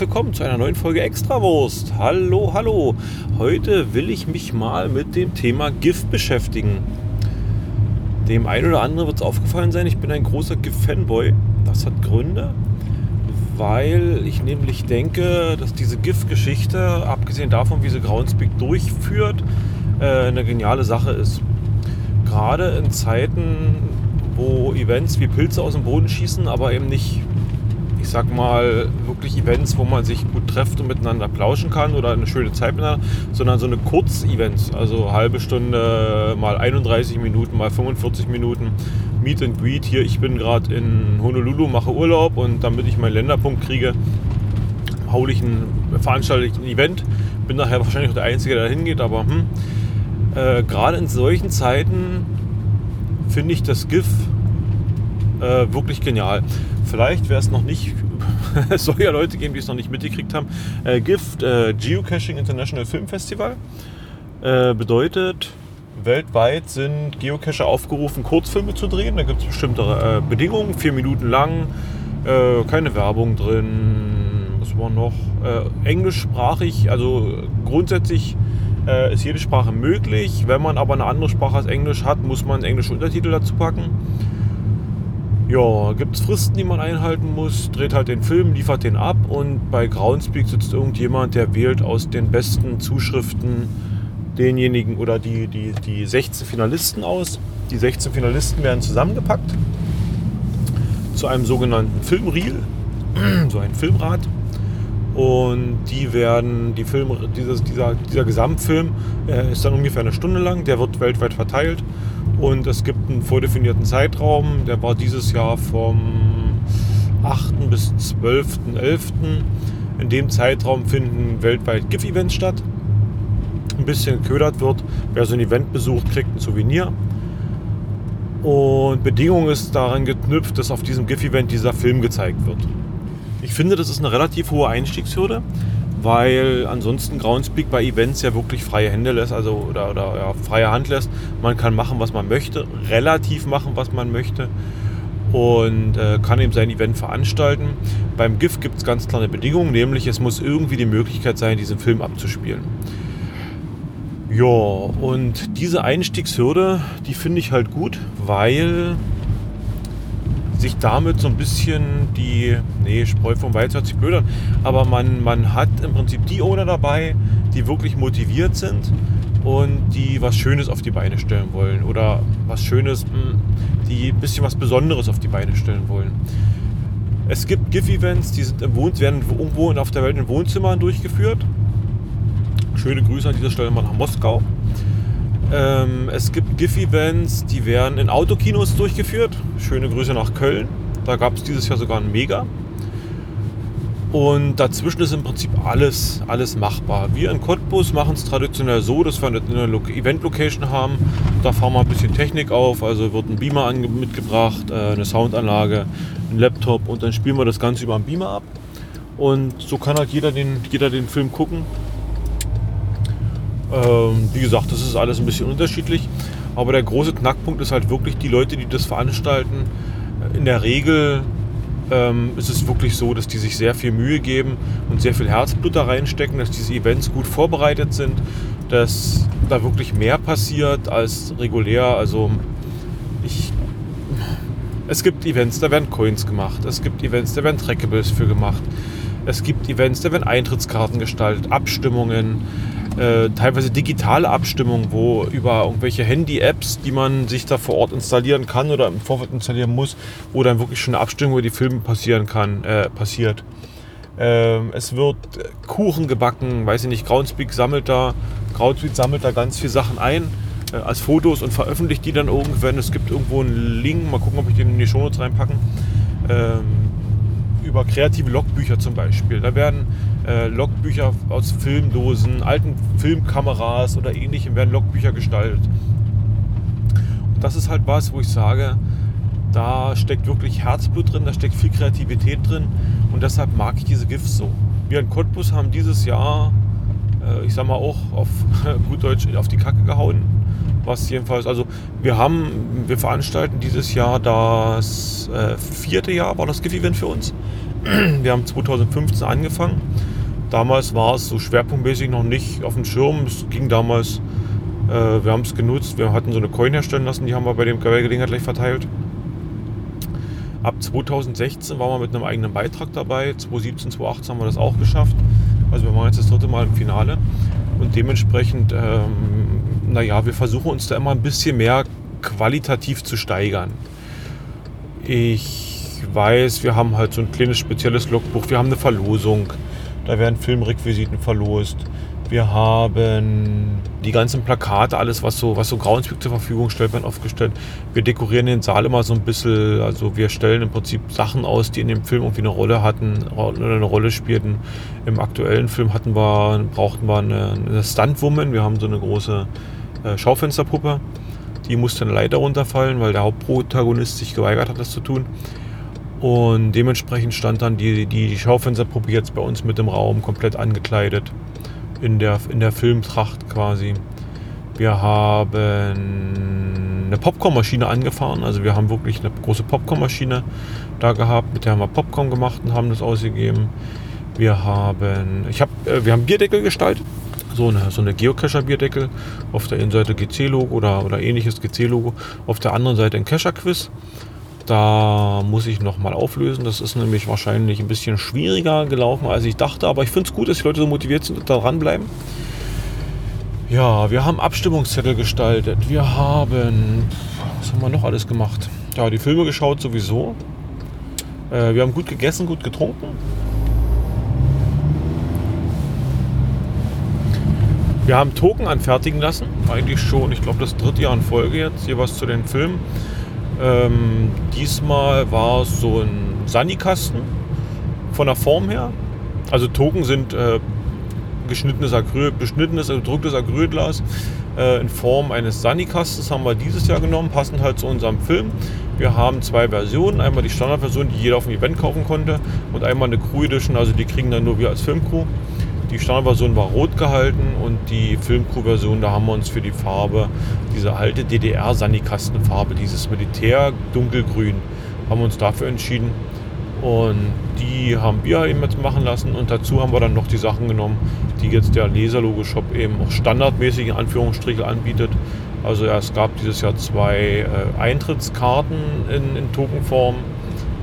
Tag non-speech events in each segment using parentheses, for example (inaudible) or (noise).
willkommen zu einer neuen Folge Extrawurst. Hallo, hallo. Heute will ich mich mal mit dem Thema Gift beschäftigen. Dem einen oder anderen wird es aufgefallen sein, ich bin ein großer Gift-Fanboy. Das hat Gründe, weil ich nämlich denke, dass diese Gift-Geschichte, abgesehen davon, wie sie Groundspeak durchführt, äh, eine geniale Sache ist. Gerade in Zeiten, wo Events wie Pilze aus dem Boden schießen, aber eben nicht ich sag mal, wirklich Events, wo man sich gut trifft und miteinander plauschen kann oder eine schöne Zeit miteinander, sondern so eine Kurz-Events, also halbe Stunde, mal 31 Minuten, mal 45 Minuten Meet and Greet. Hier, ich bin gerade in Honolulu, mache Urlaub und damit ich meinen Länderpunkt kriege, haue ich ein, veranstalte ich ein Event. Bin nachher (laughs) wahrscheinlich auch der Einzige, der da hingeht, aber hm, äh, gerade in solchen Zeiten finde ich das GIF äh, wirklich genial. Vielleicht wäre es noch nicht, (laughs) es soll ja Leute geben, die es noch nicht mitgekriegt haben. Äh, GIFT, äh, Geocaching International Film Festival, äh, bedeutet, weltweit sind Geocacher aufgerufen, Kurzfilme zu drehen. Da gibt es bestimmte äh, Bedingungen, vier Minuten lang, äh, keine Werbung drin. Was war noch? englischsprachig, also grundsätzlich ist jede Sprache möglich. Wenn man aber eine andere Sprache als Englisch hat, muss man englische Untertitel dazu packen. Ja, gibt es Fristen, die man einhalten muss, dreht halt den Film, liefert den ab und bei Groundspeak sitzt irgendjemand, der wählt aus den besten Zuschriften denjenigen oder die, die, die 16 Finalisten aus. Die 16 Finalisten werden zusammengepackt zu einem sogenannten Filmreel, (clears throat) so ein Filmrad. Und die werden, die Film, dieses, dieser, dieser Gesamtfilm äh, ist dann ungefähr eine Stunde lang, der wird weltweit verteilt und es gibt einen vordefinierten Zeitraum, der war dieses Jahr vom 8. bis 12.11. In dem Zeitraum finden weltweit GIF-Events statt. Ein bisschen geködert wird. Wer so ein Event besucht, kriegt ein Souvenir. Und Bedingung ist daran geknüpft, dass auf diesem GIF-Event dieser Film gezeigt wird. Ich finde, das ist eine relativ hohe Einstiegshürde weil ansonsten Groundspeak bei Events ja wirklich freie Hände lässt, also oder, oder ja, freie Hand lässt. Man kann machen, was man möchte, relativ machen, was man möchte und äh, kann eben sein Event veranstalten. Beim GIF gibt es ganz klare Bedingungen, nämlich es muss irgendwie die Möglichkeit sein, diesen Film abzuspielen. Ja, und diese Einstiegshürde, die finde ich halt gut, weil sich damit so ein bisschen die, nee, Spreu vom Weizen hört sich blöd an, aber man, man hat im Prinzip die Owner dabei, die wirklich motiviert sind und die was Schönes auf die Beine stellen wollen oder was Schönes, hm, die ein bisschen was Besonderes auf die Beine stellen wollen. Es gibt GIF-Events, die sind im Wohn werden irgendwo auf der Welt in Wohnzimmern durchgeführt. Schöne Grüße an dieser Stelle mal nach Moskau. Ähm, es gibt GIF-Events, die werden in Autokinos durchgeführt. Schöne Grüße nach Köln. Da gab es dieses Jahr sogar ein Mega. Und dazwischen ist im Prinzip alles, alles machbar. Wir in Cottbus machen es traditionell so, dass wir eine Event-Location haben. Da fahren wir ein bisschen Technik auf. Also wird ein Beamer mitgebracht, äh, eine Soundanlage, ein Laptop und dann spielen wir das Ganze über einen Beamer ab. Und so kann halt jeder den, jeder den Film gucken ähm, wie gesagt, das ist alles ein bisschen unterschiedlich. Aber der große Knackpunkt ist halt wirklich die Leute, die das veranstalten. In der Regel ähm, ist es wirklich so, dass die sich sehr viel Mühe geben und sehr viel Herzblut da reinstecken, dass diese Events gut vorbereitet sind, dass da wirklich mehr passiert als regulär. Also ich, es gibt Events, da werden Coins gemacht. Es gibt Events, da werden Trackables für gemacht. Es gibt Events, da werden Eintrittskarten gestaltet, Abstimmungen äh, teilweise digitale Abstimmung, wo über irgendwelche Handy-Apps, die man sich da vor Ort installieren kann oder im Vorfeld installieren muss, wo dann wirklich schon eine Abstimmung über die Filme passieren kann, äh, passiert. Ähm, es wird Kuchen gebacken, weiß ich nicht, Groundspeak sammelt da, Groundspeak sammelt da ganz viele Sachen ein äh, als Fotos und veröffentlicht die dann irgendwann. Es gibt irgendwo einen Link, mal gucken, ob ich den in die Shownotes reinpacken. Ähm, über kreative Logbücher zum Beispiel. Da werden äh, Logbücher aus Filmdosen, alten Filmkameras oder ähnlichem werden Logbücher gestaltet. Und das ist halt was, wo ich sage, da steckt wirklich Herzblut drin, da steckt viel Kreativität drin und deshalb mag ich diese GIFs so. Wir in Cottbus haben dieses Jahr, äh, ich sag mal auch auf (laughs) gut Deutsch, auf die Kacke gehauen, Was jedenfalls, also wir haben, wir veranstalten dieses Jahr das äh, vierte Jahr, war das GIF-Event für uns. (clears throat) Wir haben 2015 angefangen. Damals war es so schwerpunktmäßig noch nicht auf dem Schirm. Es ging damals, äh, wir haben es genutzt, wir hatten so eine Coin herstellen lassen, die haben wir bei dem Gelegenheit gleich verteilt. Ab 2016 waren wir mit einem eigenen Beitrag dabei. 2017, 2018 haben wir das auch geschafft. Also wir waren jetzt das dritte Mal im Finale. Und dementsprechend, ähm, naja, wir versuchen uns da immer ein bisschen mehr qualitativ zu steigern. Ich weiß, wir haben halt so ein kleines spezielles Logbuch, wir haben eine Verlosung, da werden Filmrequisiten verlost. Wir haben die ganzen Plakate, alles, was so, was so Groundspeak zur Verfügung stellt, werden aufgestellt. Wir dekorieren den Saal immer so ein bisschen, also wir stellen im Prinzip Sachen aus, die in dem Film irgendwie eine Rolle hatten oder eine Rolle spielten. Im aktuellen Film hatten wir, brauchten wir eine, eine Stuntwoman. Wir haben so eine große äh, Schaufensterpuppe. Die musste eine Leiter runterfallen, weil der Hauptprotagonist sich geweigert hat, das zu tun. Und dementsprechend stand dann die, die Schaufensterpuppe jetzt bei uns mit im Raum komplett angekleidet in der, in der Filmtracht quasi. Wir haben eine Popcornmaschine angefahren. Also wir haben wirklich eine große Popcornmaschine da gehabt, mit der haben wir Popcorn gemacht und haben das ausgegeben. Wir haben, ich habe, äh, wir haben Bierdeckel gestaltet. So eine, so eine Geocacher-Bierdeckel. Auf der Innenseite GC-Logo oder, oder ähnliches GC-Logo. Auf der anderen Seite ein Cacher-Quiz. Da muss ich nochmal auflösen. Das ist nämlich wahrscheinlich ein bisschen schwieriger gelaufen, als ich dachte. Aber ich finde es gut, dass die Leute so motiviert sind und da dranbleiben. Ja, wir haben Abstimmungszettel gestaltet. Wir haben. Was haben wir noch alles gemacht? Ja, die Filme geschaut sowieso. Äh, wir haben gut gegessen, gut getrunken. Wir haben Token anfertigen lassen. Eigentlich schon, ich glaube, das dritte Jahr in Folge jetzt. Hier was zu den Filmen. Ähm, diesmal war es so ein Sani-Kasten von der Form her. Also Token sind äh, geschnittenes Acryl, beschnittenes, gedrucktes Acrylglas äh, in Form eines Sani-Kastens haben wir dieses Jahr genommen, passend halt zu unserem Film. Wir haben zwei Versionen, einmal die Standardversion, die jeder auf dem Event kaufen konnte und einmal eine Crew Edition, also die kriegen dann nur wir als Filmcrew. Die Standardversion war rot gehalten und die Filmcrew-Version, da haben wir uns für die Farbe, diese alte DDR-Sanikastenfarbe, dieses Militär dunkelgrün, haben wir uns dafür entschieden. Und die haben wir eben jetzt machen lassen und dazu haben wir dann noch die Sachen genommen, die jetzt der Laserlogo-Shop eben auch standardmäßig in Anführungsstrichen anbietet. Also es gab dieses Jahr zwei äh, Eintrittskarten in, in Tokenform,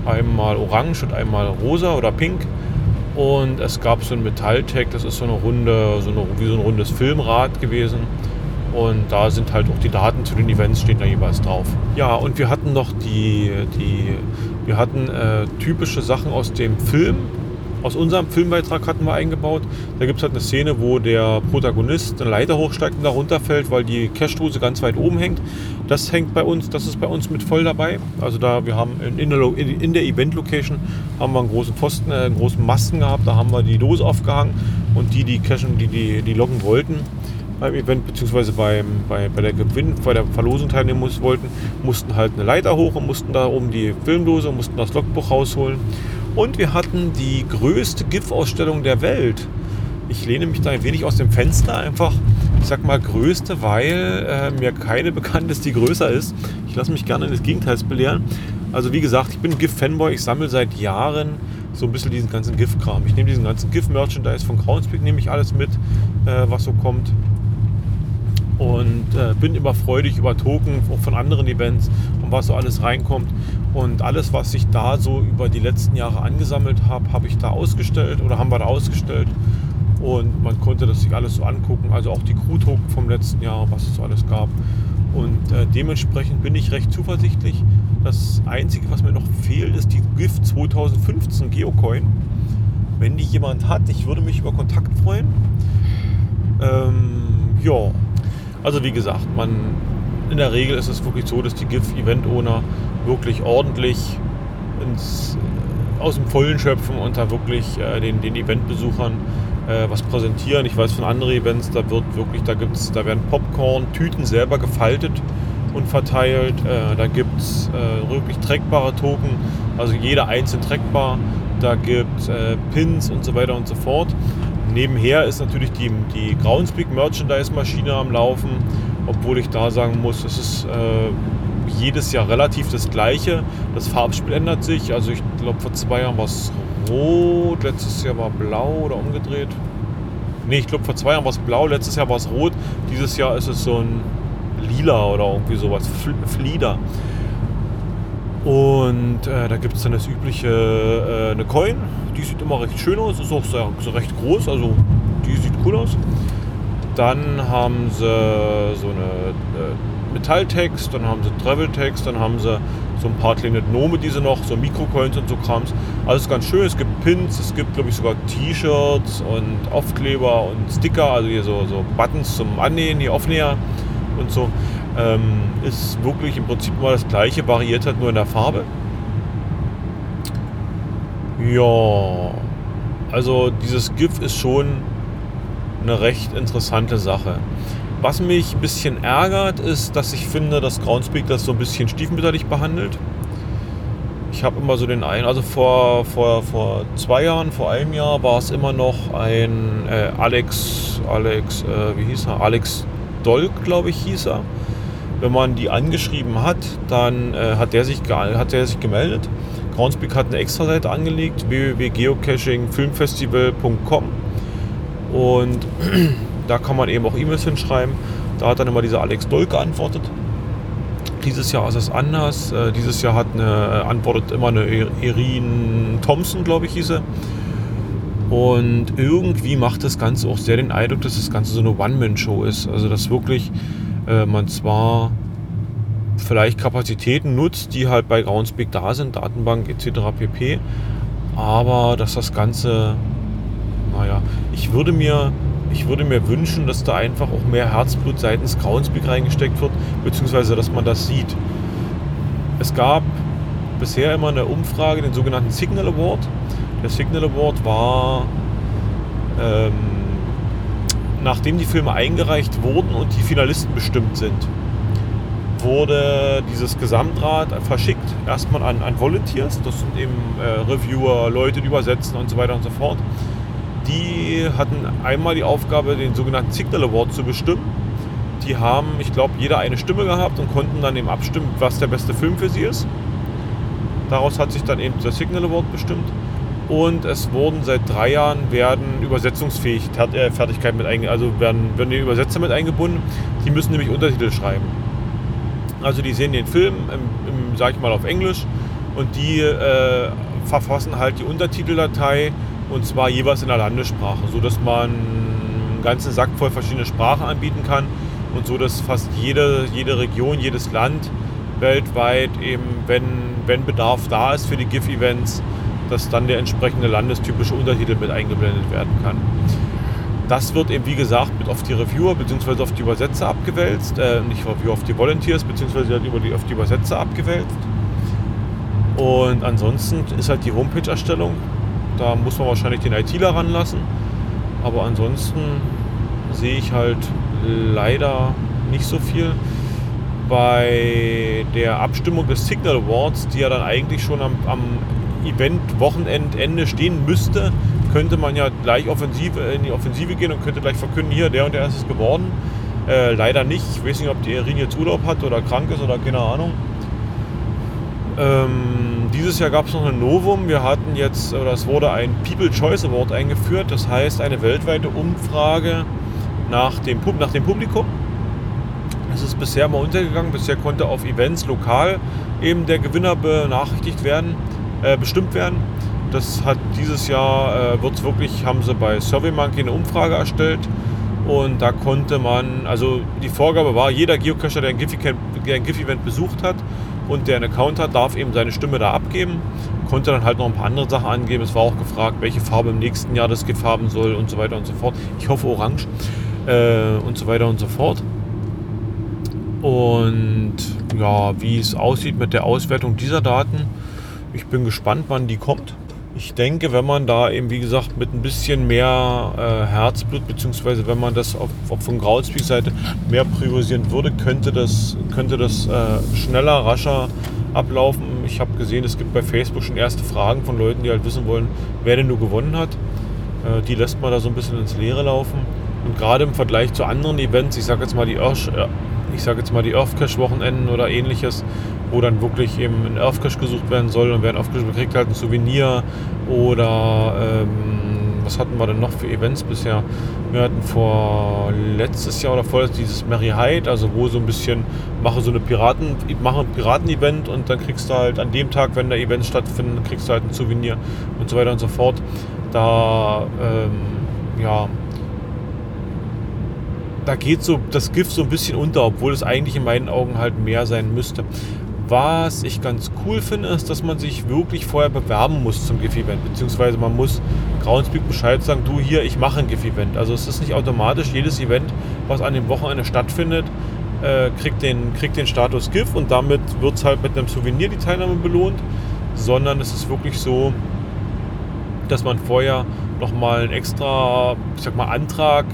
einmal orange und einmal rosa oder pink. Und es gab so ein Metalltag, das ist so eine runde, so eine, wie so ein rundes Filmrad gewesen. Und da sind halt auch die Daten zu den Events stehen da jeweils drauf. Ja, und wir hatten noch die, die wir hatten äh, typische Sachen aus dem Film, aus unserem Filmbeitrag hatten wir eingebaut. Da gibt es halt eine Szene, wo der Protagonist eine Leiter hochsteigt und da runterfällt, weil die Cashdose ganz weit oben hängt. Das hängt bei uns, das ist bei uns mit voll dabei. Also da, wir haben in der, in der Event-Location haben wir einen großen Pfosten, äh, einen großen Masten gehabt, da haben wir die Dose aufgehangen und die, die cashen, die, die, die loggen wollten, beim Event beziehungsweise beim, bei, bei, der Gewinn, bei der Verlosung teilnehmen muss, wollten, mussten halt eine Leiter hoch und mussten da oben die Filmdose, mussten das Logbuch rausholen und wir hatten die größte GIF-Ausstellung der Welt. Ich lehne mich da ein wenig aus dem Fenster, einfach, ich sag mal, größte, weil äh, mir keine bekannt ist, die größer ist. Ich lasse mich gerne des Gegenteils belehren. Also wie gesagt, ich bin GIF-Fanboy, ich sammle seit Jahren so ein bisschen diesen ganzen GIF-Kram. Ich nehme diesen ganzen GIF-Merchandise von Groundspeak, nehme ich alles mit, äh, was so kommt und äh, bin immer freudig über Token von anderen Events und was so alles reinkommt. Und alles, was ich da so über die letzten Jahre angesammelt habe, habe ich da ausgestellt oder haben wir da ausgestellt. Und man konnte das sich alles so angucken, also auch die Crew-Token vom letzten Jahr, was es so alles gab. Und äh, dementsprechend bin ich recht zuversichtlich. Das Einzige, was mir noch fehlt, ist die GIF 2015 Geocoin. Wenn die jemand hat, ich würde mich über Kontakt freuen. Ähm, ja, also wie gesagt, man, in der Regel ist es wirklich so, dass die GIF-Event-Owner wirklich ordentlich ins, aus dem Vollen schöpfen und da wirklich äh, den, den Eventbesuchern äh, was präsentieren. Ich weiß von anderen Events, da wird wirklich, da gibt's, da werden Popcorn-Tüten selber gefaltet und verteilt. Äh, da gibt es äh, wirklich trackbare Token, also jeder einzeln trackbar. Da gibt es äh, Pins und so weiter und so fort. Nebenher ist natürlich die, die Groundspeak Merchandise Maschine am Laufen obwohl ich da sagen muss, es ist äh, jedes Jahr relativ das gleiche. Das Farbspiel ändert sich. Also ich glaube, vor zwei Jahren war es rot, letztes Jahr war blau oder umgedreht. Ne, ich glaube, vor zwei Jahren war es blau, letztes Jahr war es rot. Dieses Jahr ist es so ein lila oder irgendwie sowas, Flieder. Und äh, da gibt es dann das übliche, äh, eine Coin, die sieht immer recht schön aus, ist auch sehr, so recht groß, also die sieht cool aus. Dann haben sie so eine äh, Metalltext, dann haben sie Travel-Text, dann haben sie so ein paar kleine Gnome, die sie noch, so Mikrocoins und so Krams. Alles ganz schön. Es gibt Pins, es gibt, glaube ich, sogar T-Shirts und Aufkleber und Sticker, also hier so, so Buttons zum Annähen, die Aufnäher und so. Ähm, ist wirklich im Prinzip immer das gleiche, variiert halt nur in der Farbe. Ja, also dieses GIF ist schon eine recht interessante Sache. Was mich ein bisschen ärgert, ist, dass ich finde, dass Groundspeak das so ein bisschen stiefmütterlich behandelt. Ich habe immer so den einen, also vor, vor, vor zwei Jahren, vor einem Jahr war es immer noch ein äh, Alex, Alex, äh, wie hieß er? Alex Dolk, glaube ich, hieß er. Wenn man die angeschrieben hat, dann äh, hat, der sich, hat der sich gemeldet. Groundspeak hat eine Extra-Seite angelegt, www.geocachingfilmfestival.com und (clears throat) da kann man eben auch E-Mails hinschreiben. Da hat dann immer dieser Alex Doll geantwortet. Dieses Jahr ist es anders. Äh, dieses Jahr hat eine, äh, antwortet immer eine Erin Thompson, glaube ich, hieß sie. Und irgendwie macht das Ganze auch sehr den Eindruck, dass das Ganze so eine One-Man-Show ist. Also dass wirklich äh, man zwar vielleicht Kapazitäten nutzt, die halt bei Groundspeak da sind, Datenbank etc. pp. Aber dass das Ganze, naja, ich würde mir ich würde mir wünschen, dass da einfach auch mehr Herzblut seitens Groundspeak reingesteckt wird, beziehungsweise dass man das sieht. Es gab bisher immer eine Umfrage, den sogenannten Signal Award. Der Signal Award war, ähm, nachdem die Filme eingereicht wurden und die Finalisten bestimmt sind, wurde dieses Gesamtrat verschickt, erstmal an, an Volunteers, das sind eben äh, Reviewer, Leute, die übersetzen und so weiter und so fort die hatten einmal die Aufgabe, den sogenannten Signal Award zu bestimmen. Die haben, ich glaube, jeder eine Stimme gehabt und konnten dann eben abstimmen, was der beste Film für sie ist. Daraus hat sich dann eben der Signal Award bestimmt. Und es wurden seit drei Jahren werden Übersetzungsfähigkeit mit eingebunden, also werden, werden die Übersetzer mit eingebunden. Die müssen nämlich Untertitel schreiben. Also die sehen den Film, im, im, sag ich mal, auf Englisch und die äh, verfassen halt die Untertiteldatei und zwar jeweils in der Landessprache, sodass man einen ganzen Sack voll verschiedene Sprachen anbieten kann und so, dass fast jede, jede Region, jedes Land weltweit eben, wenn, wenn Bedarf da ist für die GIF-Events, dass dann der entsprechende landestypische Untertitel mit eingeblendet werden kann. Das wird eben, wie gesagt, mit auf die Reviewer bzw. auf die Übersetzer abgewälzt. Äh, nicht Reviewer, auf die Volunteers bzw. die, auf die Übersetzer abgewälzt. Und ansonsten ist halt die Homepage-Erstellung da muss man wahrscheinlich den ITler ranlassen. Aber ansonsten sehe ich halt leider nicht so viel. Bei der Abstimmung des Signal Awards, die ja dann eigentlich schon am, am Event-Wochenendende stehen müsste, könnte man ja gleich Offensive, in die Offensive gehen und könnte gleich verkünden, hier, der und der ist es geworden. Äh, leider nicht. Ich weiß nicht, ob die Erin jetzt Urlaub hat oder krank ist oder keine Ahnung. Ähm, dieses Jahr gab es noch ein Novum. Wir hatten jetzt, oder es wurde ein People Choice Award eingeführt. Das heißt eine weltweite Umfrage nach dem, nach dem Publikum. Das ist bisher mal untergegangen. Bisher konnte auf Events lokal eben der Gewinner benachrichtigt werden, äh, bestimmt werden. Das hat dieses Jahr, äh, wird wirklich, haben sie bei SurveyMonkey eine Umfrage erstellt. Und da konnte man, also die Vorgabe war, jeder Geocacher, der ein GIF-Event besucht hat, und der einen Account hat, darf eben seine Stimme da abgeben. Konnte dann halt noch ein paar andere Sachen angeben. Es war auch gefragt, welche Farbe im nächsten Jahr das GIF haben soll und so weiter und so fort. Ich hoffe orange äh, und so weiter und so fort. Und ja, wie es aussieht mit der Auswertung dieser Daten, ich bin gespannt, wann die kommt ich denke, wenn man da eben, wie gesagt, mit ein bisschen mehr äh, Herzblut, beziehungsweise wenn man das auf, auf von Groundspeak-Seite mehr priorisieren würde, könnte das, könnte das äh, schneller, rascher ablaufen. Ich habe gesehen, es gibt bei Facebook schon erste Fragen von Leuten, die halt wissen wollen, wer denn nur gewonnen hat. Äh, die lässt man da so ein bisschen ins Leere laufen. Und gerade im Vergleich zu anderen Events, ich sage jetzt mal die Earth, ich sage jetzt mal die Earthcash-Wochenenden oder ähnliches, wo dann wirklich eben ein Earthcash gesucht werden soll und wer ein Earthcash bekriegt halt ein Souvenir oder ähm, was hatten wir denn noch für Events bisher? Wir hatten vor letztes Jahr oder vorletztes dieses Mary Hyde, also wo so ein bisschen mache so eine Piraten, mache ein Piraten-Event und dann kriegst du halt an dem Tag, wenn da Events stattfinden, kriegst du halt ein Souvenir und so weiter und so fort. Da ähm, ja da geht so das Gift so ein bisschen unter, obwohl es eigentlich in meinen Augen halt mehr sein müsste. Was ich ganz cool finde, ist, dass man sich wirklich vorher bewerben muss zum GIF-Event, beziehungsweise man muss Groundspeak Bescheid sagen, du hier, ich mache ein GIF-Event. Also es ist nicht automatisch, jedes Event, was an dem Wochenende stattfindet, äh, kriegt, den, kriegt den Status GIF und damit wird es halt mit einem Souvenir die Teilnahme belohnt, sondern es ist wirklich so, dass man vorher nochmal einen extra, ich sag mal, Antrag,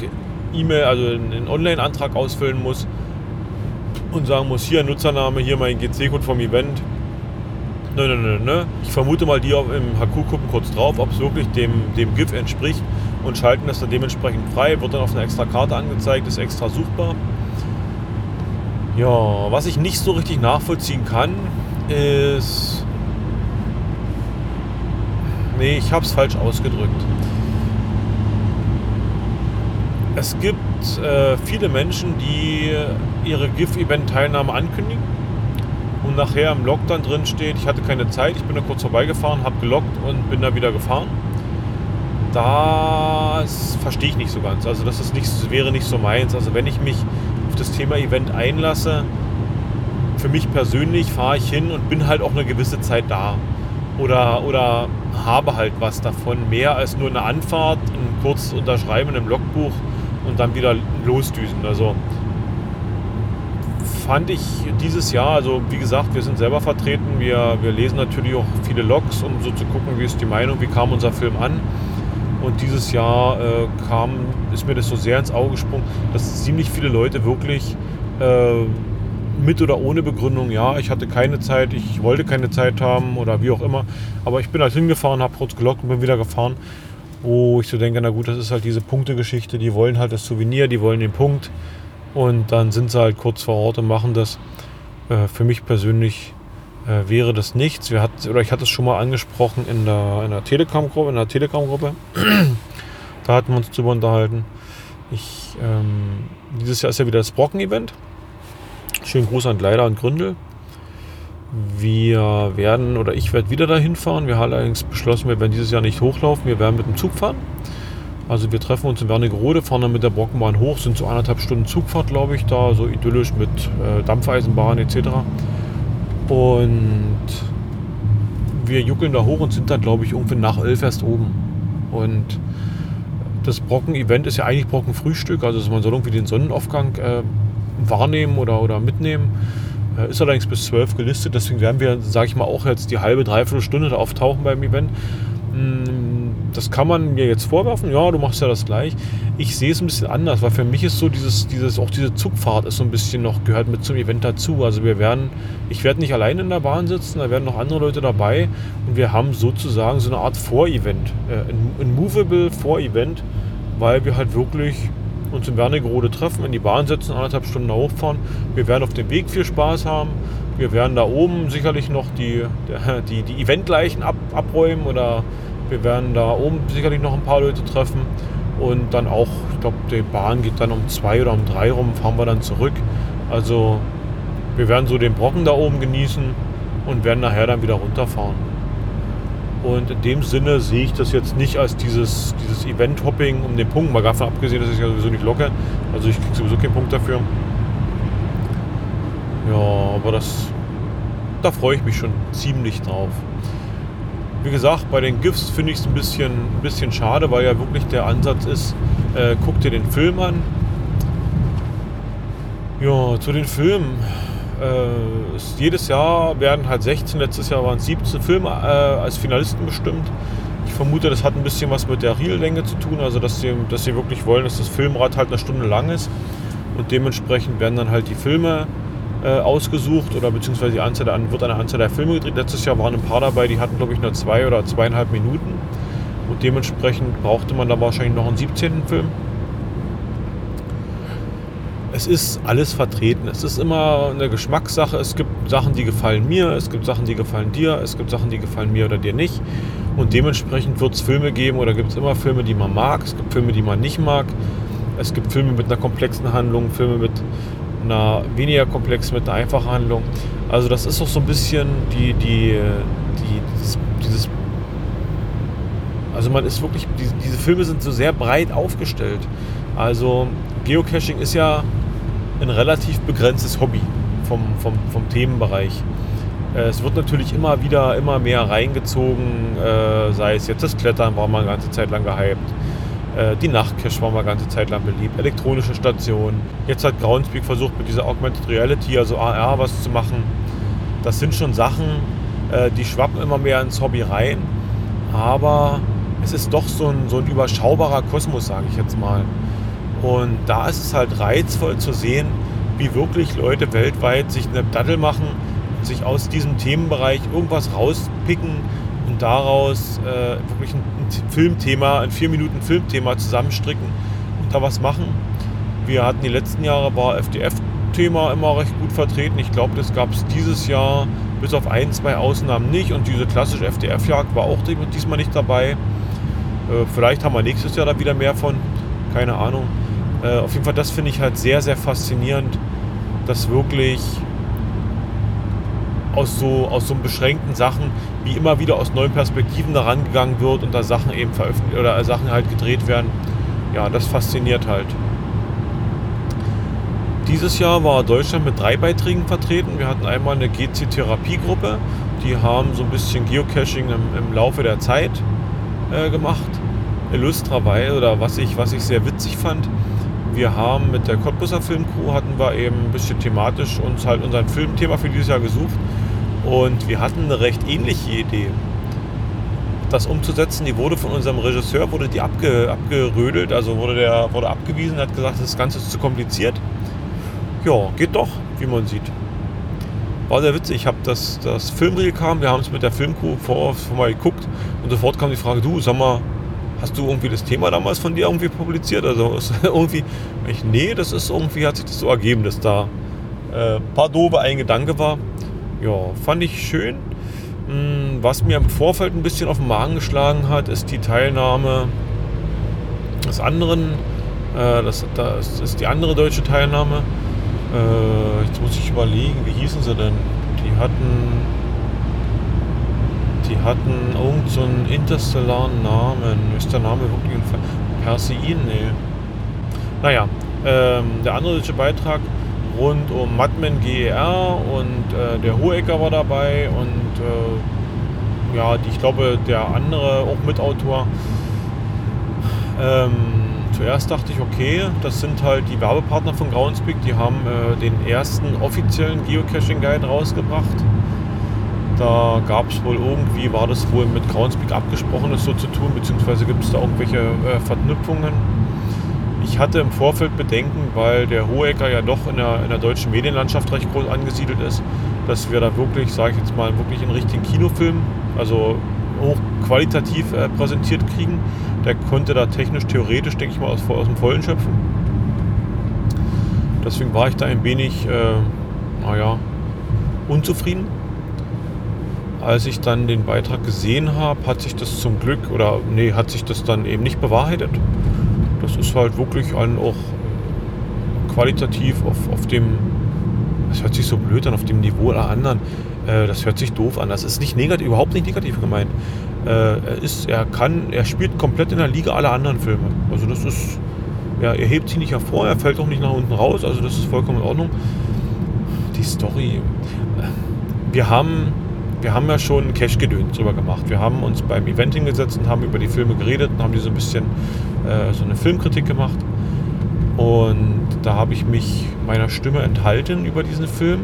E-Mail, also einen Online-Antrag ausfüllen muss und sagen muss, hier Nutzername, hier mein GC-Code vom Event. Nö, nö, nö, nö. Ich vermute mal, die im HQ gucken kurz drauf, ob es wirklich dem, dem GIF entspricht und schalten das dann dementsprechend frei, wird dann auf einer extra Karte angezeigt, ist extra suchbar. Ja, was ich nicht so richtig nachvollziehen kann, ist... Nee, ich habe es falsch ausgedrückt. Es gibt äh, viele Menschen, die ihre GIF-Event-Teilnahme ankündigen und nachher im Log dann drin steht, ich hatte keine Zeit, ich bin da kurz vorbeigefahren, habe gelockt und bin da wieder gefahren. Das verstehe ich nicht so ganz. Also das ist nicht, wäre nicht so meins. Also wenn ich mich auf das Thema Event einlasse, für mich persönlich fahre ich hin und bin halt auch eine gewisse Zeit da. Oder, oder habe halt was davon. Mehr als nur eine Anfahrt, ein kurz unterschreiben im Logbuch und dann wieder losdüsen. Also fand ich dieses Jahr, also wie gesagt, wir sind selber vertreten, wir, wir lesen natürlich auch viele Logs, um so zu gucken, wie ist die Meinung, wie kam unser Film an. Und dieses Jahr äh, kam, ist mir das so sehr ins Auge gesprungen, dass ziemlich viele Leute wirklich äh, mit oder ohne Begründung, ja, ich hatte keine Zeit, ich wollte keine Zeit haben oder wie auch immer, aber ich bin halt hingefahren, habe kurz gelockt und bin wieder gefahren wo ich so denke, na gut, das ist halt diese Punktegeschichte, die wollen halt das Souvenir, die wollen den Punkt und dann sind sie halt kurz vor Ort und machen das. Äh, für mich persönlich äh, wäre das nichts. Wir hat, oder ich hatte es schon mal angesprochen in der, in der Telegram-Gruppe, in der Telegram-Gruppe. da hatten wir uns drüber unterhalten. Ich, ähm, dieses Jahr ist ja wieder das Brocken-Event. Schönen Gruß an Leider und Gründel. Wir werden, oder ich werde wieder dahin fahren. Wir haben allerdings beschlossen, wir werden dieses Jahr nicht hochlaufen, wir werden mit dem Zug fahren. Also wir treffen uns in Wernigerode, fahren dann mit der Brockenbahn hoch, sind so anderthalb Stunden Zugfahrt, glaube ich, da, so idyllisch mit äh, Dampfeisenbahn etc. Und wir juckeln da hoch und sind dann, glaube ich, irgendwie nach elf erst oben. Und das Brocken-Event ist ja eigentlich Brockenfrühstück, also man soll irgendwie den Sonnenaufgang äh, wahrnehmen oder, oder mitnehmen. Äh, ist allerdings bis 12 gelistet, deswegen werden wir, sage ich mal, auch jetzt die halbe, dreiviertel Stunde da auftauchen beim Event. Mm, das kann man mir jetzt vorwerfen, ja, du machst ja das gleich. Ich sehe es ein bisschen anders, weil für mich ist so dieses, dieses, auch diese Zugfahrt ist so ein bisschen noch, gehört mit zum Event dazu. Also wir werden, ich werde nicht allein in der Bahn sitzen, da werden noch andere Leute dabei und wir haben sozusagen so eine Art Vorevent, äh, ein, ein Movable Vorevent, weil wir halt wirklich uns in Wernigerode treffen, in die Bahn setzen, anderthalb Stunden da hochfahren. Wir werden auf dem Weg viel Spaß haben. Wir werden da oben sicherlich noch die, (laughs) die, die Eventleichen ab, abräumen oder wir werden da oben sicherlich noch ein paar Leute treffen. Und dann auch, ich glaube, die Bahn geht dann um zwei oder um drei rum, fahren wir dann zurück. Also wir werden so den Brocken da oben genießen und werden nachher dann wieder runterfahren. Und in dem Sinne sehe ich das jetzt nicht als dieses, dieses Event-Hopping um den Punkt, mal davon abgesehen, dass ich ja sowieso nicht locke. Also ich kriege sowieso keinen Punkt dafür. Ja, aber das, da freue ich mich schon ziemlich drauf. Wie gesagt, bei den GIFs finde ich es ein bisschen, ein bisschen schade, weil ja wirklich der Ansatz ist, äh, guck dir den Film an. Ja, zu den Filmen äh, jedes Jahr werden halt 16, letztes Jahr waren es 17 Filme äh, als Finalisten bestimmt. Ich vermute, das hat ein bisschen was mit der Reellänge zu tun, also dass sie, dass sie wirklich wollen, dass das Filmrad halt eine Stunde lang ist. Und dementsprechend werden dann halt die Filme äh, ausgesucht oder beziehungsweise die Anzahl der, wird eine Anzahl der Filme gedreht. Letztes Jahr waren ein paar dabei, die hatten glaube ich nur zwei oder zweieinhalb Minuten. Und dementsprechend brauchte man da wahrscheinlich noch einen 17. Film. Es ist alles vertreten. Es ist immer eine Geschmackssache. Es gibt Sachen, die gefallen mir, es gibt Sachen, die gefallen dir, es gibt Sachen, die gefallen mir oder dir nicht. Und dementsprechend wird es Filme geben oder gibt es immer Filme, die man mag, es gibt Filme, die man nicht mag. Es gibt Filme mit einer komplexen Handlung, Filme mit einer weniger komplex, mit einer einfachen Handlung. Also das ist auch so ein bisschen die, die, die dieses, dieses also man ist wirklich, diese Filme sind so sehr breit aufgestellt. Also Geocaching ist ja ein relativ begrenztes Hobby vom, vom, vom Themenbereich. Äh, es wird natürlich immer wieder immer mehr reingezogen, äh, sei es jetzt das Klettern war mal eine ganze Zeit lang gehypt, äh, die Nachtcache war mal eine ganze Zeit lang beliebt, elektronische Stationen. Jetzt hat Groundspeak versucht mit dieser Augmented Reality, also AR, was zu machen. Das sind schon Sachen, die schwappen immer mehr ins Hobby rein, aber es ist doch so ein, so ein überschaubarer Kosmos, sage ich jetzt mal. Und da ist es halt reizvoll zu sehen, wie wirklich Leute weltweit sich eine Dattel machen und sich aus diesem Themenbereich irgendwas rauspicken und daraus äh, wirklich ein, ein, Filmthema, ein vier Minuten Filmthema zusammenstricken und da was machen. Wir hatten die letzten Jahre war FDF-Thema immer recht gut vertreten. Ich glaube, das gab es dieses Jahr bis auf ein, zwei Ausnahmen nicht und diese klassische FDF-Jagd war auch diesmal nicht dabei. Äh, vielleicht haben wir nächstes Jahr da wieder mehr von, keine Ahnung. Äh, auf jeden Fall, das finde ich halt sehr, sehr faszinierend, dass wirklich aus so, aus so beschränkten Sachen wie immer wieder aus neuen Perspektiven daran gegangen wird und da Sachen eben veröffentlicht oder Sachen halt gedreht werden. Ja, das fasziniert halt. Dieses Jahr war Deutschland mit drei Beiträgen vertreten. Wir hatten einmal eine GC-Therapiegruppe, die haben so ein bisschen Geocaching im, im Laufe der Zeit äh, gemacht. Illustraweise oder was ich, was ich sehr witzig fand, wir haben mit der Cottbusser Filmcrew hatten wir eben ein bisschen thematisch uns halt unser Filmthema für dieses Jahr gesucht und wir hatten eine recht ähnliche Idee. Das umzusetzen, die wurde von unserem Regisseur, wurde die abge, abgerödelt, also wurde der wurde abgewiesen, hat gesagt, das Ganze ist zu kompliziert. Ja, geht doch, wie man sieht. War sehr witzig. Ich habe das, das Filmreel kam, wir haben es mit der Filmcrew vor, vor mal geguckt und sofort kam die Frage, du, sag mal, hast du irgendwie das Thema damals von dir irgendwie publiziert? Also (laughs) irgendwie, ich, nee, das ist irgendwie, hat sich das so ergeben, dass da äh, paar doofe ein Gedanke war. Ja, fand ich schön. Hm, was mir im Vorfeld ein bisschen auf den Magen geschlagen hat, ist die Teilnahme des anderen, äh, das, das ist die andere deutsche Teilnahme. Äh, jetzt muss ich überlegen, wie hießen sie denn? Die hatten die hatten irgend so interstellaren Namen. Ist der Name wirklich ein Persein? Nee. Naja, ähm, der andere deutsche Beitrag rund um Madman GER und äh, der Hohecker war dabei und äh, ja, die, ich glaube, der andere auch Mitautor. Ähm, zuerst dachte ich, okay, das sind halt die Werbepartner von Groundspeak, die haben äh, den ersten offiziellen Geocaching Guide rausgebracht. Da gab es wohl irgendwie, war das wohl mit Groundspeak abgesprochen, das so zu tun, beziehungsweise gibt es da irgendwelche äh, Verknüpfungen. Ich hatte im Vorfeld Bedenken, weil der Hohecker ja doch in der, in der deutschen Medienlandschaft recht groß angesiedelt ist, dass wir da wirklich, sage ich jetzt mal, wirklich einen richtigen Kinofilm, also hochqualitativ äh, präsentiert kriegen. Der konnte da technisch, theoretisch, denke ich mal, aus, aus dem Vollen schöpfen. Deswegen war ich da ein wenig, äh, naja, unzufrieden als ich dann den Beitrag gesehen habe, hat sich das zum Glück oder nee, hat sich das dann eben nicht bewahrheitet. Das ist halt wirklich ein auch qualitativ auf, auf dem, das hört sich so blöd an, auf dem Niveau aller anderen. Äh, das hört sich doof an. Das ist nicht negativ, überhaupt nicht negativ gemeint. Äh, er ist, er kann, er spielt komplett in der Liga aller anderen Filme. Also das ist, ja, er hebt sich nicht hervor, er fällt auch nicht nach unten raus, also das ist vollkommen in Ordnung. Die Story. Wir haben wir haben ja schon Cash-Gedöns drüber gemacht. Wir haben uns beim Event hingesetzt und haben über die Filme geredet und haben die so ein bisschen äh, so eine Filmkritik gemacht. Und da habe ich mich meiner Stimme enthalten über diesen Film.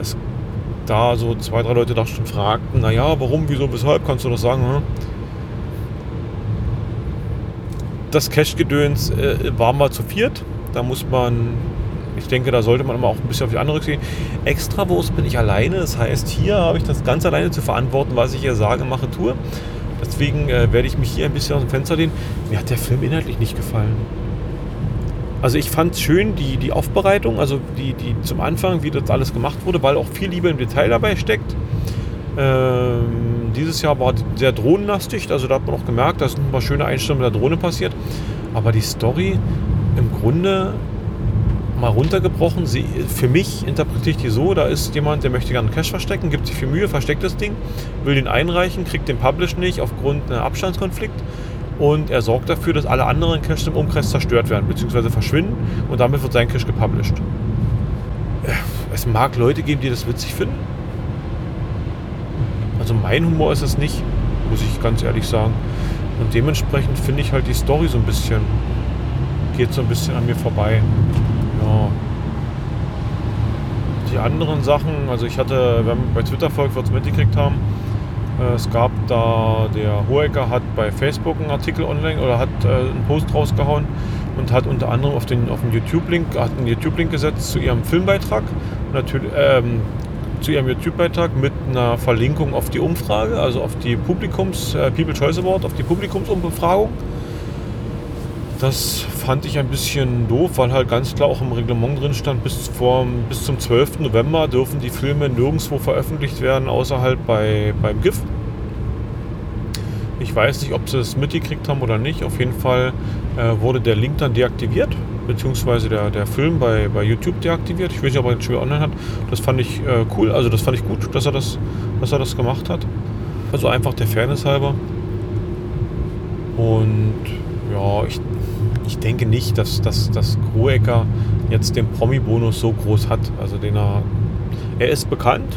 Es, da so zwei, drei Leute da schon fragten, naja, warum, wieso, weshalb, kannst du das sagen? Hm? Das Cash-Gedöns äh, war mal zu viert. Da muss man ich denke, da sollte man immer auch ein bisschen auf die andere sehen. Extrawurst bin ich alleine. Das heißt, hier habe ich das ganz alleine zu verantworten, was ich hier sage, mache, tue. Deswegen äh, werde ich mich hier ein bisschen aus dem Fenster lehnen. Mir hat der Film inhaltlich nicht gefallen. Also ich fand schön die, die Aufbereitung, also die, die zum Anfang, wie das alles gemacht wurde, weil auch viel Liebe im Detail dabei steckt. Ähm, dieses Jahr war sehr drohnenlastig, also da hat man auch gemerkt, da sind ein paar schöne Einstellungen mit der Drohne passiert. Aber die Story im Grunde mal runtergebrochen, sie, für mich interpretiere ich die so, da ist jemand, der möchte gerne Cash verstecken, gibt sich viel Mühe, versteckt das Ding, will den einreichen, kriegt den Publish nicht aufgrund einer Abstandskonflikt und er sorgt dafür, dass alle anderen Caches im Umkreis zerstört werden bzw. verschwinden und damit wird sein Cache gepublished. Es mag Leute geben, die das witzig finden. Also mein Humor ist es nicht, muss ich ganz ehrlich sagen. Und dementsprechend finde ich halt die Story so ein bisschen, geht so ein bisschen an mir vorbei. Ja. Die anderen Sachen, also ich hatte, wenn bei Twitter folgt, wird es mitgekriegt haben, äh, es gab da, der Hohecker hat bei Facebook einen Artikel online oder hat äh, einen Post rausgehauen und hat unter anderem auf den, auf den YouTube-Link, hat einen YouTube-Link gesetzt zu ihrem Filmbeitrag, natürlich, ähm, zu ihrem YouTube-Beitrag mit einer Verlinkung auf die Umfrage, also auf die Publikums, äh, People Choice Award, auf die Publikumsumfragung. Das fand ich ein bisschen doof, weil halt ganz klar auch im Reglement drin stand, bis, vor, bis zum 12. November dürfen die Filme nirgendwo veröffentlicht werden, außerhalb bei, beim GIF. Ich weiß nicht, ob sie es mitgekriegt haben oder nicht. Auf jeden Fall äh, wurde der Link dann deaktiviert, beziehungsweise der, der Film bei, bei YouTube deaktiviert. Ich weiß nicht, ob er den schon online hat. Das fand ich äh, cool, also das fand ich gut, dass er das, dass er das gemacht hat. Also einfach der Fairness halber. Und ja, ich, ich denke nicht, dass, dass, dass Groecker jetzt den Promi-Bonus so groß hat. Also den er. Er ist bekannt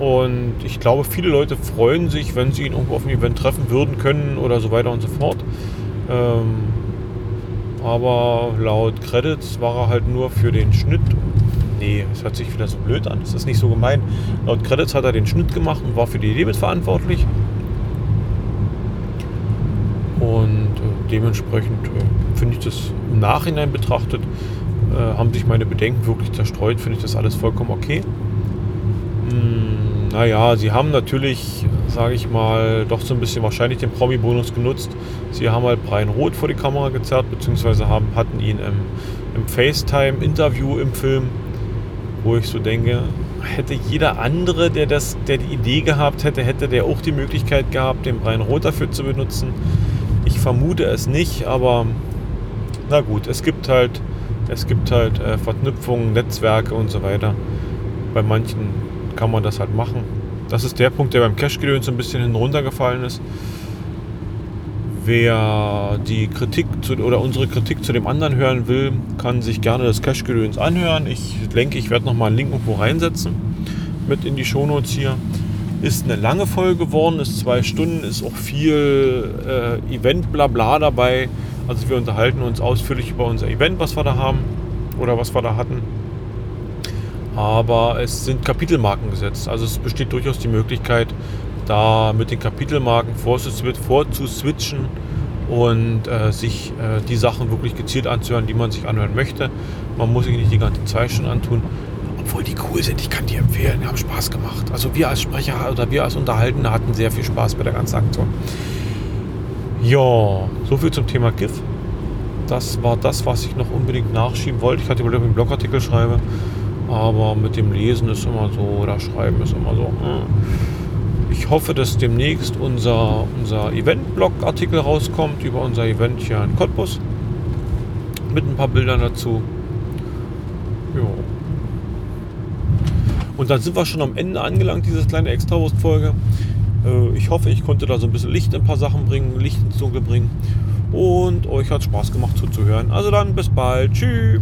und ich glaube, viele Leute freuen sich, wenn sie ihn irgendwo auf einem Event treffen würden können oder so weiter und so fort. Ähm, aber laut Credits war er halt nur für den Schnitt. Nee, es hört sich wieder so blöd an. Das ist nicht so gemein. Laut Credits hat er den Schnitt gemacht und war für die Idee mitverantwortlich. Und äh, dementsprechend äh, finde ich das im Nachhinein betrachtet, äh, haben sich meine Bedenken wirklich zerstreut, finde ich das alles vollkommen okay. Hm, naja, sie haben natürlich, sage ich mal, doch so ein bisschen wahrscheinlich den Promi-Bonus genutzt. Sie haben halt Brian Roth vor die Kamera gezerrt, beziehungsweise haben, hatten ihn im, im FaceTime-Interview im Film, wo ich so denke, hätte jeder andere, der, das, der die Idee gehabt hätte, hätte der auch die Möglichkeit gehabt, den Brian Roth dafür zu benutzen. Ich vermute es nicht, aber na gut, es gibt halt, es gibt halt äh, Verknüpfungen, Netzwerke und so weiter. Bei manchen kann man das halt machen. Das ist der Punkt, der beim Cash-Gedöns so ein bisschen hinuntergefallen ist. Wer die Kritik zu, oder unsere Kritik zu dem anderen hören will, kann sich gerne das Cash-Gedöns anhören. Ich denke, ich werde nochmal einen Link irgendwo reinsetzen mit in die Shownotes hier. Ist eine lange Folge geworden, ist zwei Stunden, ist auch viel äh, Event-Blabla dabei. Also wir unterhalten uns ausführlich über unser Event, was wir da haben oder was wir da hatten. Aber es sind Kapitelmarken gesetzt. Also es besteht durchaus die Möglichkeit, da mit den Kapitelmarken vorzuswitchen und äh, sich äh, die Sachen wirklich gezielt anzuhören, die man sich anhören möchte. Man muss sich nicht die ganze Zeit schon antun obwohl die cool sind. Ich kann die empfehlen, die haben Spaß gemacht. Also wir als Sprecher oder wir als Unterhaltende hatten sehr viel Spaß bei der ganzen Aktion. Ja, soviel zum Thema GIF. Das war das, was ich noch unbedingt nachschieben wollte. Ich hatte überlegt, ob ich einen Blogartikel schreibe, aber mit dem Lesen ist immer so, oder Schreiben ist immer so. Hm. Ich hoffe, dass demnächst unser, unser Event-Blog-Artikel rauskommt über unser Event hier in Cottbus. Mit ein paar Bildern dazu. Ja. Und dann sind wir schon am Ende angelangt, diese kleine Extrawurst-Folge. Äh, ich hoffe, ich konnte da so ein bisschen Licht in ein paar Sachen bringen, Licht ins Dunkel bringen. Und euch hat Spaß gemacht zuzuhören. Also dann bis bald. Tschüss.